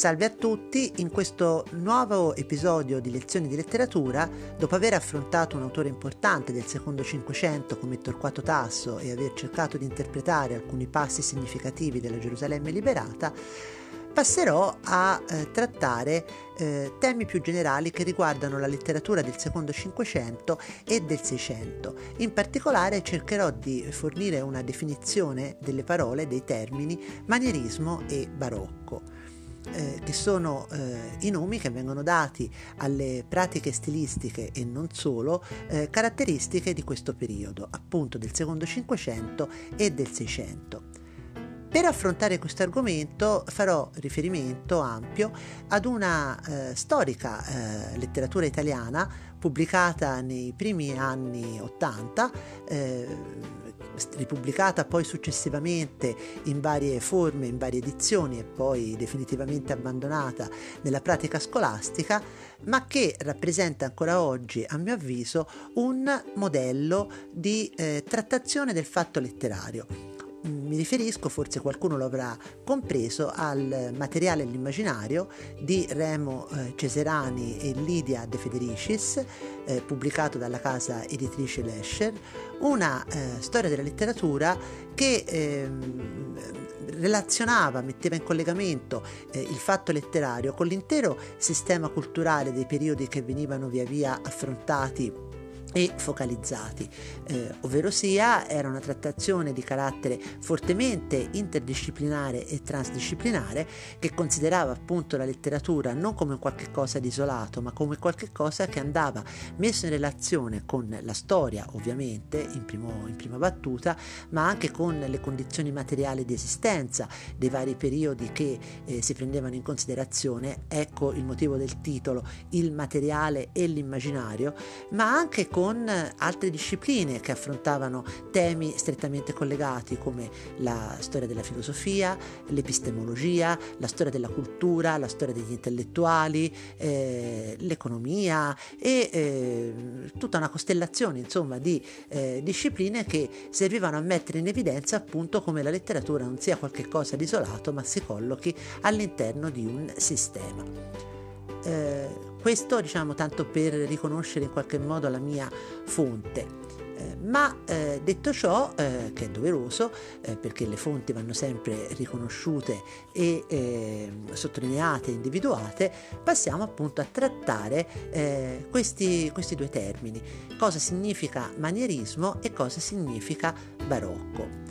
Salve a tutti, in questo nuovo episodio di Lezioni di letteratura, dopo aver affrontato un autore importante del secondo Cinquecento come Torquato Tasso e aver cercato di interpretare alcuni passi significativi della Gerusalemme liberata, passerò a eh, trattare eh, temi più generali che riguardano la letteratura del secondo Cinquecento e del Seicento. In particolare cercherò di fornire una definizione delle parole, dei termini manierismo e barocco eh, che sono eh, i nomi che vengono dati alle pratiche stilistiche e non solo eh, caratteristiche di questo periodo, appunto del secondo Cinquecento e del Seicento. Per affrontare questo argomento farò riferimento ampio ad una eh, storica eh, letteratura italiana pubblicata nei primi anni Ottanta, eh, ripubblicata poi successivamente in varie forme, in varie edizioni e poi definitivamente abbandonata nella pratica scolastica, ma che rappresenta ancora oggi, a mio avviso, un modello di eh, trattazione del fatto letterario mi riferisco, forse qualcuno lo avrà compreso, al materiale L'immaginario di Remo eh, Ceserani e Lidia De Federicis, eh, pubblicato dalla casa editrice Lescher, una eh, storia della letteratura che ehm, relazionava, metteva in collegamento eh, il fatto letterario con l'intero sistema culturale dei periodi che venivano via via affrontati e focalizzati, eh, ovvero sia era una trattazione di carattere fortemente interdisciplinare e transdisciplinare che considerava appunto la letteratura non come qualche cosa di isolato ma come qualche cosa che andava messo in relazione con la storia ovviamente in, primo, in prima battuta ma anche con le condizioni materiali di esistenza dei vari periodi che eh, si prendevano in considerazione. Ecco il motivo del titolo il materiale e l'immaginario ma anche con con altre discipline che affrontavano temi strettamente collegati come la storia della filosofia, l'epistemologia, la storia della cultura, la storia degli intellettuali, eh, l'economia e eh, tutta una costellazione insomma di eh, discipline che servivano a mettere in evidenza appunto come la letteratura non sia qualcosa di isolato ma si collochi all'interno di un sistema. Questo diciamo tanto per riconoscere in qualche modo la mia fonte. Eh, ma eh, detto ciò, eh, che è doveroso, eh, perché le fonti vanno sempre riconosciute e ehm, sottolineate, individuate, passiamo appunto a trattare eh, questi, questi due termini. Cosa significa manierismo e cosa significa barocco.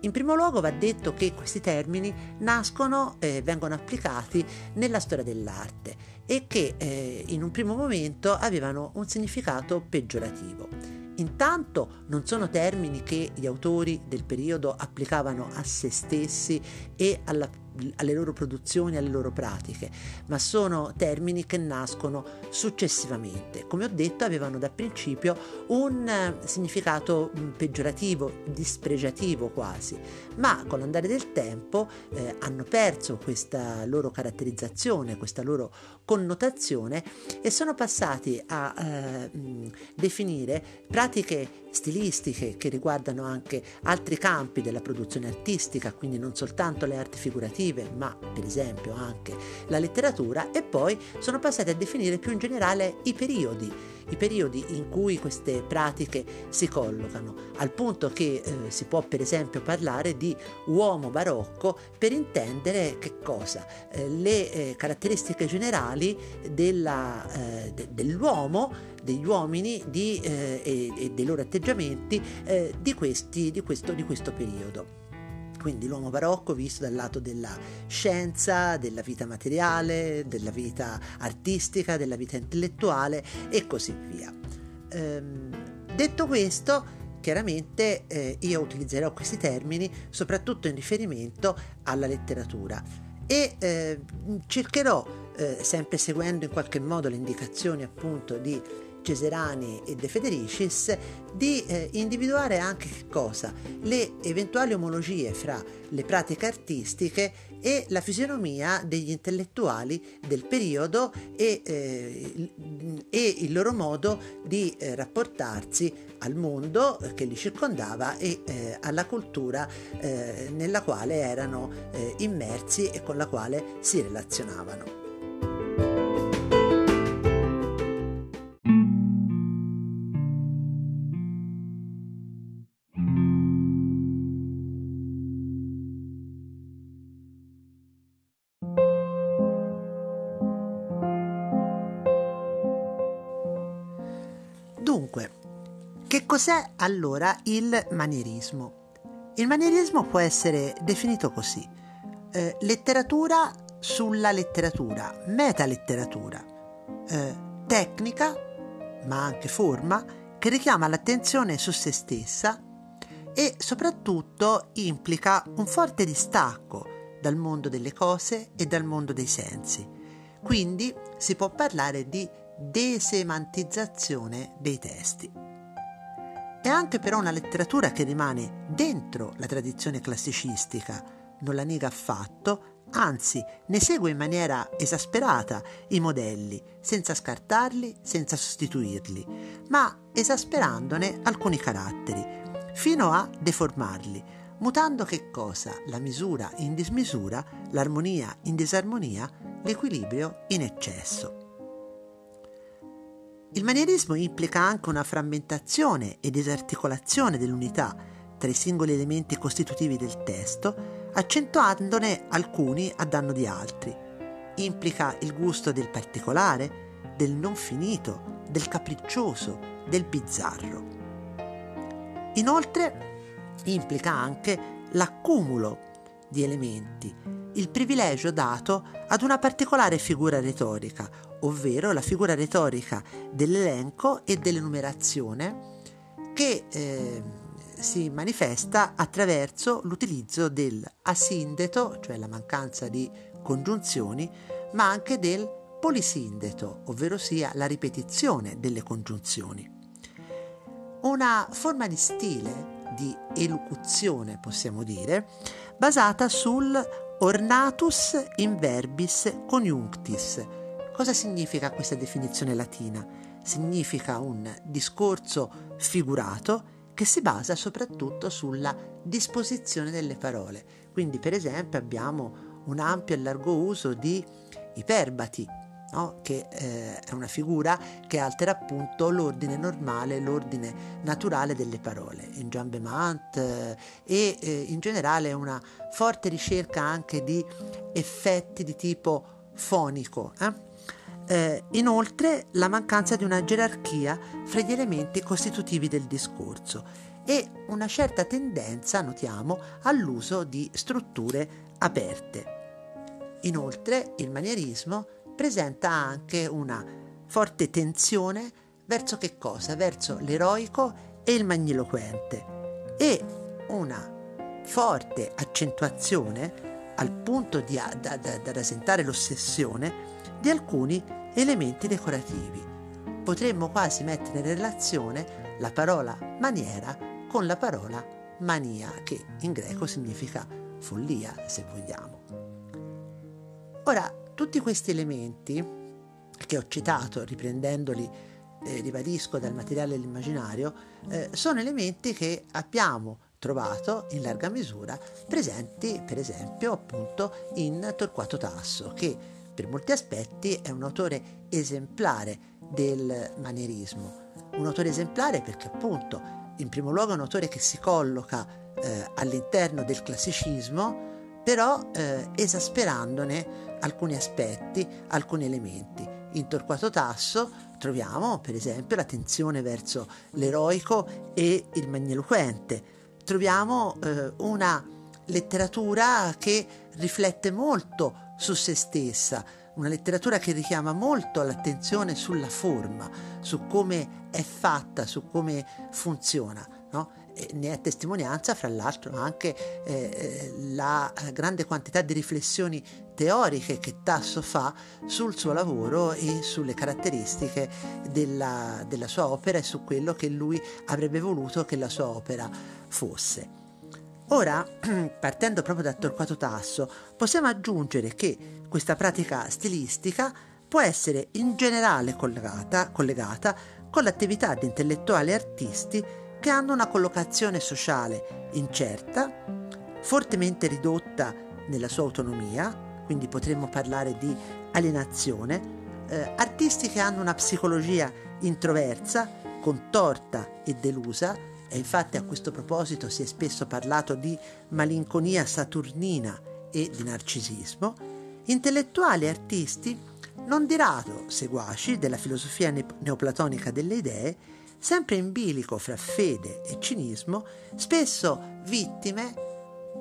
In primo luogo va detto che questi termini nascono e vengono applicati nella storia dell'arte e che eh, in un primo momento avevano un significato peggiorativo. Intanto non sono termini che gli autori del periodo applicavano a se stessi e alla alle loro produzioni, alle loro pratiche, ma sono termini che nascono successivamente. Come ho detto, avevano da principio un eh, significato mm, peggiorativo, dispregiativo quasi, ma con l'andare del tempo eh, hanno perso questa loro caratterizzazione, questa loro connotazione e sono passati a eh, mm, definire pratiche stilistiche che riguardano anche altri campi della produzione artistica, quindi non soltanto le arti figurative, ma per esempio anche la letteratura e poi sono passati a definire più in generale i periodi, i periodi in cui queste pratiche si collocano, al punto che eh, si può per esempio parlare di uomo barocco per intendere che cosa? Eh, le eh, caratteristiche generali della, eh, de- dell'uomo degli uomini di, eh, e, e, dei loro atteggiamenti eh, di, questi, di, questo, di questo periodo quindi l'uomo barocco visto dal lato della scienza, della vita materiale, della vita artistica, della vita intellettuale e così via. Ehm, detto questo, chiaramente eh, io utilizzerò questi termini soprattutto in riferimento alla letteratura e eh, cercherò, eh, sempre seguendo in qualche modo le indicazioni appunto di Ceserani e De Federicis di eh, individuare anche che cosa? Le eventuali omologie fra le pratiche artistiche e la fisionomia degli intellettuali del periodo e, eh, e il loro modo di eh, rapportarsi al mondo che li circondava e eh, alla cultura eh, nella quale erano eh, immersi e con la quale si relazionavano. Cos'è allora il manierismo? Il manierismo può essere definito così. Eh, letteratura sulla letteratura, metaletteratura, eh, tecnica, ma anche forma, che richiama l'attenzione su se stessa e soprattutto implica un forte distacco dal mondo delle cose e dal mondo dei sensi. Quindi si può parlare di desemantizzazione dei testi. È anche però una letteratura che rimane dentro la tradizione classicistica, non la nega affatto, anzi ne segue in maniera esasperata i modelli, senza scartarli, senza sostituirli, ma esasperandone alcuni caratteri, fino a deformarli, mutando che cosa? La misura in dismisura, l'armonia in disarmonia, l'equilibrio in eccesso. Il manierismo implica anche una frammentazione e disarticolazione dell'unità tra i singoli elementi costitutivi del testo, accentuandone alcuni a danno di altri. Implica il gusto del particolare, del non finito, del capriccioso, del bizzarro. Inoltre implica anche l'accumulo di elementi, il privilegio dato ad una particolare figura retorica ovvero la figura retorica dell'elenco e dell'enumerazione che eh, si manifesta attraverso l'utilizzo del asindeto, cioè la mancanza di congiunzioni, ma anche del polisindeto, ovvero sia la ripetizione delle congiunzioni. Una forma di stile, di elocuzione possiamo dire, basata sul ornatus in verbis coniunctis, Cosa significa questa definizione latina? Significa un discorso figurato che si basa soprattutto sulla disposizione delle parole. Quindi, per esempio, abbiamo un ampio e largo uso di iperbati, no? che eh, è una figura che altera appunto l'ordine normale, l'ordine naturale delle parole. In Jambemant eh, e eh, in generale una forte ricerca anche di effetti di tipo fonico. Eh? Eh, inoltre la mancanza di una gerarchia fra gli elementi costitutivi del discorso e una certa tendenza, notiamo, all'uso di strutture aperte. Inoltre il manierismo presenta anche una forte tensione verso che cosa? Verso l'eroico e il magniloquente e una forte accentuazione al punto da, da, da rasentare l'ossessione di alcuni elementi decorativi. Potremmo quasi mettere in relazione la parola maniera con la parola mania, che in greco significa follia, se vogliamo. Ora, tutti questi elementi che ho citato, riprendendoli, eh, ribadisco, dal materiale dell'immaginario, eh, sono elementi che abbiamo trovato in larga misura presenti, per esempio, appunto in Torquato Tasso, che per molti aspetti è un autore esemplare del manierismo. Un autore esemplare perché appunto in primo luogo è un autore che si colloca eh, all'interno del classicismo, però eh, esasperandone alcuni aspetti, alcuni elementi. In Torquato Tasso troviamo per esempio la tensione verso l'eroico e il magniloquente. Troviamo eh, una letteratura che riflette molto su se stessa, una letteratura che richiama molto l'attenzione sulla forma, su come è fatta, su come funziona. No? ne è testimonianza, fra l'altro, anche eh, la grande quantità di riflessioni teoriche che Tasso fa sul suo lavoro e sulle caratteristiche della, della sua opera e su quello che lui avrebbe voluto che la sua opera fosse. Ora, partendo proprio da Torquato Tasso, possiamo aggiungere che questa pratica stilistica può essere in generale collegata, collegata con l'attività di intellettuali e artisti che hanno una collocazione sociale incerta, fortemente ridotta nella sua autonomia, quindi potremmo parlare di alienazione, eh, artisti che hanno una psicologia introversa, contorta e delusa, e infatti a questo proposito si è spesso parlato di malinconia saturnina e di narcisismo, intellettuali e artisti non di rado seguaci della filosofia neoplatonica delle idee, sempre in bilico fra fede e cinismo, spesso vittime,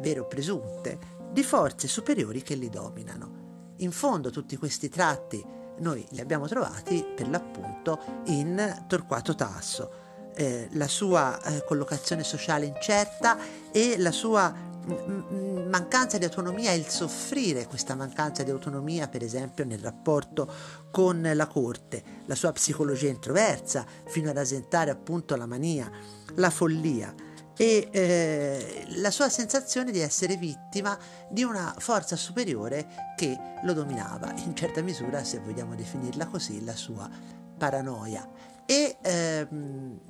vero presunte, di forze superiori che li dominano. In fondo tutti questi tratti noi li abbiamo trovati per l'appunto in Torquato Tasso, eh, la sua eh, collocazione sociale incerta e la sua m- mancanza di autonomia e il soffrire questa mancanza di autonomia, per esempio, nel rapporto con la corte, la sua psicologia introversa, fino a rasentare appunto la mania, la follia e eh, la sua sensazione di essere vittima di una forza superiore che lo dominava, in certa misura, se vogliamo definirla così, la sua paranoia. E ehm,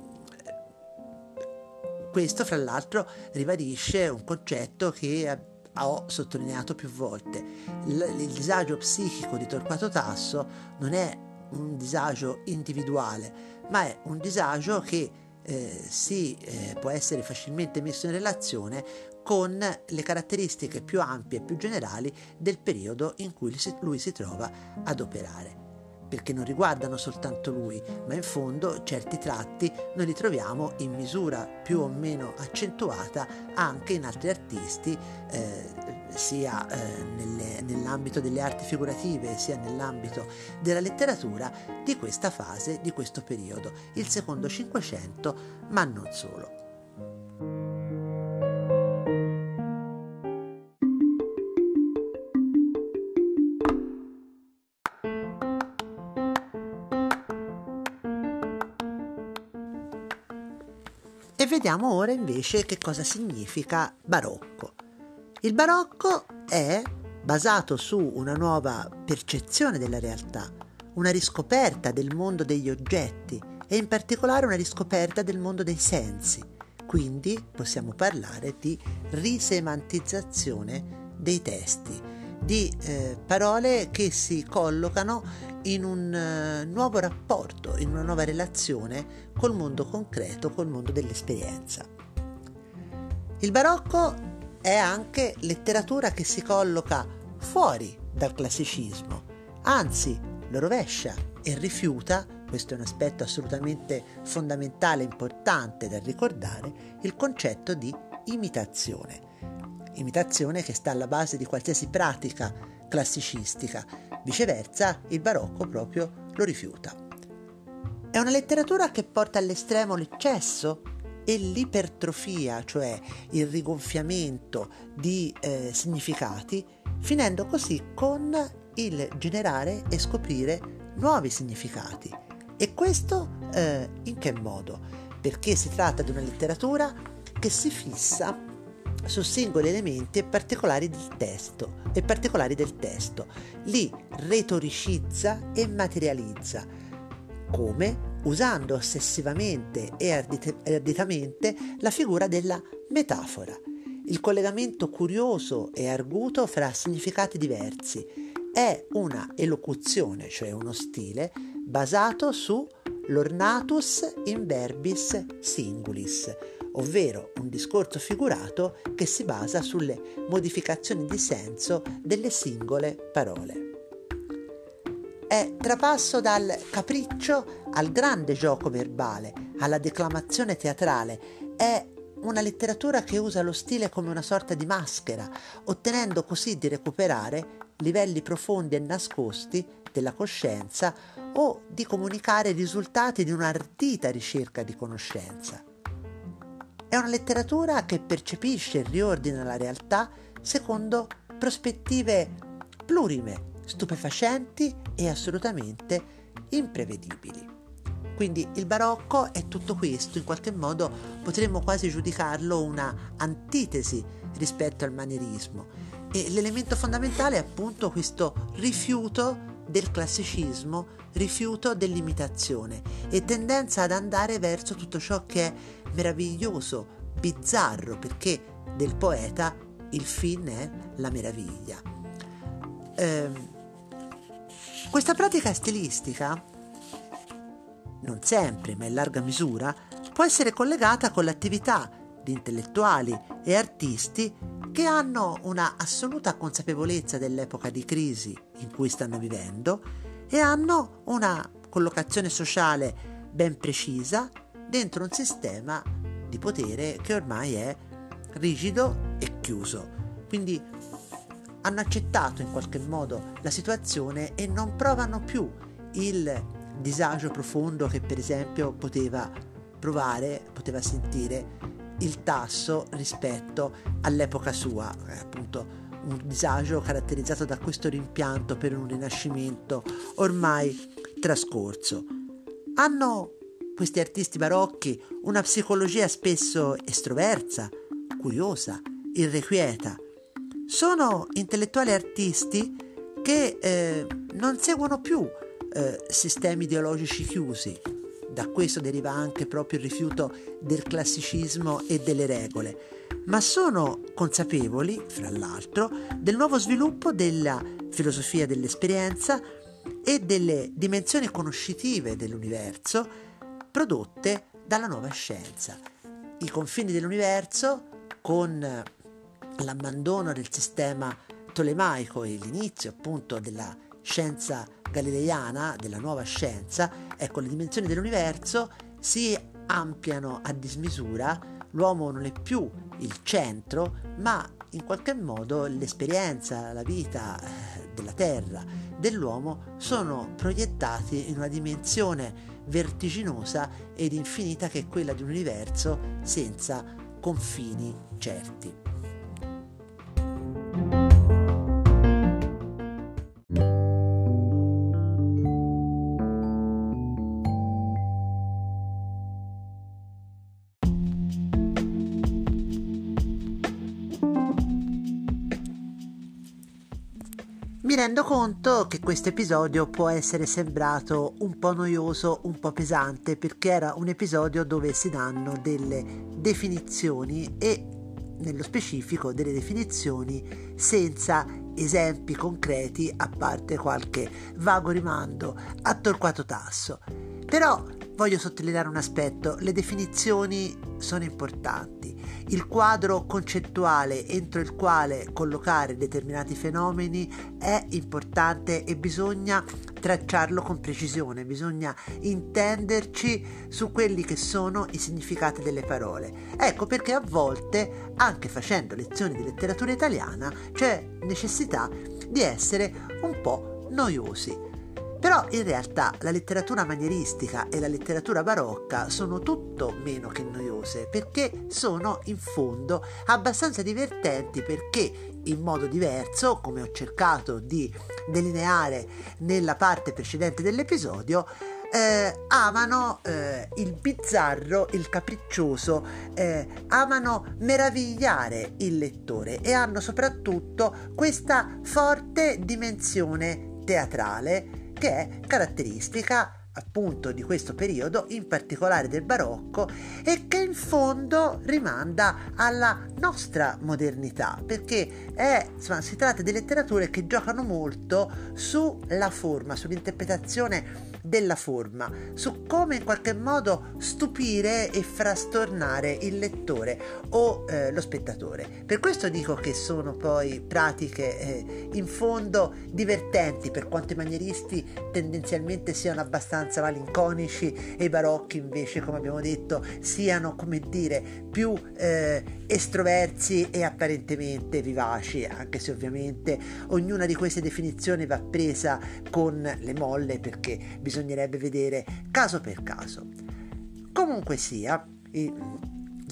questo, fra l'altro, ribadisce un concetto che ho sottolineato più volte. Il, il disagio psichico di Torquato Tasso non è un disagio individuale, ma è un disagio che eh, si eh, può essere facilmente messo in relazione con le caratteristiche più ampie e più generali del periodo in cui lui si trova ad operare perché non riguardano soltanto lui, ma in fondo certi tratti noi li troviamo in misura più o meno accentuata anche in altri artisti, eh, sia eh, nelle, nell'ambito delle arti figurative sia nell'ambito della letteratura di questa fase, di questo periodo, il secondo Cinquecento, ma non solo. Vediamo ora invece che cosa significa barocco. Il barocco è basato su una nuova percezione della realtà, una riscoperta del mondo degli oggetti e in particolare una riscoperta del mondo dei sensi. Quindi possiamo parlare di risemantizzazione dei testi, di eh, parole che si collocano in un uh, nuovo rapporto, in una nuova relazione col mondo concreto, col mondo dell'esperienza. Il barocco è anche letteratura che si colloca fuori dal classicismo, anzi lo rovescia e rifiuta, questo è un aspetto assolutamente fondamentale importante da ricordare, il concetto di imitazione. Imitazione che sta alla base di qualsiasi pratica classicistica, Viceversa, il barocco proprio lo rifiuta. È una letteratura che porta all'estremo l'eccesso e l'ipertrofia, cioè il rigonfiamento di eh, significati, finendo così con il generare e scoprire nuovi significati. E questo eh, in che modo? Perché si tratta di una letteratura che si fissa su singoli elementi e particolari del testo, e particolari del testo, li retoricizza e materializza, come? Usando ossessivamente e arditamente la figura della metafora, il collegamento curioso e arguto fra significati diversi. È una elocuzione, cioè uno stile, basato su l'ornatus in verbis singulis, ovvero un discorso figurato che si basa sulle modificazioni di senso delle singole parole. È trapasso dal capriccio al grande gioco verbale, alla declamazione teatrale, è una letteratura che usa lo stile come una sorta di maschera, ottenendo così di recuperare livelli profondi e nascosti della coscienza o di comunicare i risultati di un'ardita ricerca di conoscenza. È una letteratura che percepisce e riordina la realtà secondo prospettive plurime, stupefacenti e assolutamente imprevedibili. Quindi il barocco è tutto questo, in qualche modo potremmo quasi giudicarlo una antitesi rispetto al manierismo. E l'elemento fondamentale è appunto questo rifiuto del classicismo, rifiuto dell'imitazione e tendenza ad andare verso tutto ciò che è meraviglioso, bizzarro, perché del poeta il fin è la meraviglia. Eh, questa pratica stilistica, non sempre, ma in larga misura, può essere collegata con l'attività di intellettuali e artisti che hanno una assoluta consapevolezza dell'epoca di crisi in cui stanno vivendo e hanno una collocazione sociale ben precisa dentro un sistema di potere che ormai è rigido e chiuso. Quindi hanno accettato in qualche modo la situazione e non provano più il disagio profondo che per esempio poteva provare, poteva sentire il tasso rispetto all'epoca sua, eh, appunto un disagio caratterizzato da questo rimpianto per un rinascimento ormai trascorso. Hanno questi artisti barocchi una psicologia spesso estroversa, curiosa, irrequieta. Sono intellettuali artisti che eh, non seguono più eh, sistemi ideologici chiusi, da questo deriva anche proprio il rifiuto del classicismo e delle regole, ma sono consapevoli, fra l'altro, del nuovo sviluppo della filosofia dell'esperienza e delle dimensioni conoscitive dell'universo prodotte dalla nuova scienza. I confini dell'universo, con l'abbandono del sistema tolemaico e l'inizio appunto della scienza galileiana, della nuova scienza, ecco le dimensioni dell'universo si ampliano a dismisura, l'uomo non è più il centro, ma in qualche modo l'esperienza, la vita eh, della Terra, dell'uomo sono proiettati in una dimensione vertiginosa ed infinita che è quella di un universo senza confini certi. Rendo conto che questo episodio può essere sembrato un po' noioso, un po' pesante, perché era un episodio dove si danno delle definizioni e nello specifico delle definizioni senza esempi concreti, a parte qualche vago rimando a Torquato Tasso. Però voglio sottolineare un aspetto, le definizioni sono importanti. Il quadro concettuale entro il quale collocare determinati fenomeni è importante e bisogna tracciarlo con precisione, bisogna intenderci su quelli che sono i significati delle parole. Ecco perché a volte, anche facendo lezioni di letteratura italiana, c'è necessità di essere un po' noiosi. Però in realtà la letteratura manieristica e la letteratura barocca sono tutto meno che noiose perché sono in fondo abbastanza divertenti perché in modo diverso, come ho cercato di delineare nella parte precedente dell'episodio, eh, amano eh, il bizzarro, il capriccioso, eh, amano meravigliare il lettore e hanno soprattutto questa forte dimensione teatrale che è caratteristica appunto di questo periodo, in particolare del barocco, e che in fondo rimanda alla nostra modernità, perché è, insomma, si tratta di letterature che giocano molto sulla forma, sull'interpretazione della forma, su come in qualche modo stupire e frastornare il lettore o eh, lo spettatore. Per questo dico che sono poi pratiche eh, in fondo divertenti per quanto i manieristi tendenzialmente siano abbastanza malinconici e i barocchi invece, come abbiamo detto, siano, come dire, più eh, estroversi e apparentemente vivaci, anche se ovviamente ognuna di queste definizioni va presa con le molle perché bisognerebbe vedere caso per caso. Comunque sia,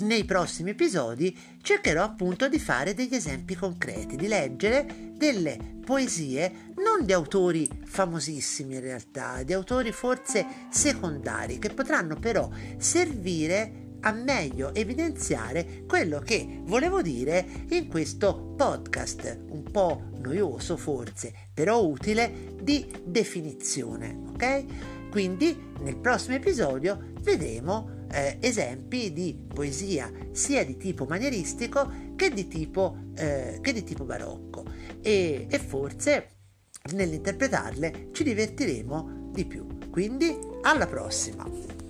nei prossimi episodi cercherò appunto di fare degli esempi concreti, di leggere delle poesie non di autori famosissimi in realtà, di autori forse secondari, che potranno però servire a meglio evidenziare quello che volevo dire in questo podcast, un po' noioso forse, però utile di definizione, ok? Quindi nel prossimo episodio vedremo eh, esempi di poesia sia di tipo manieristico che di tipo, eh, che di tipo barocco e, e forse nell'interpretarle ci divertiremo di più. Quindi alla prossima!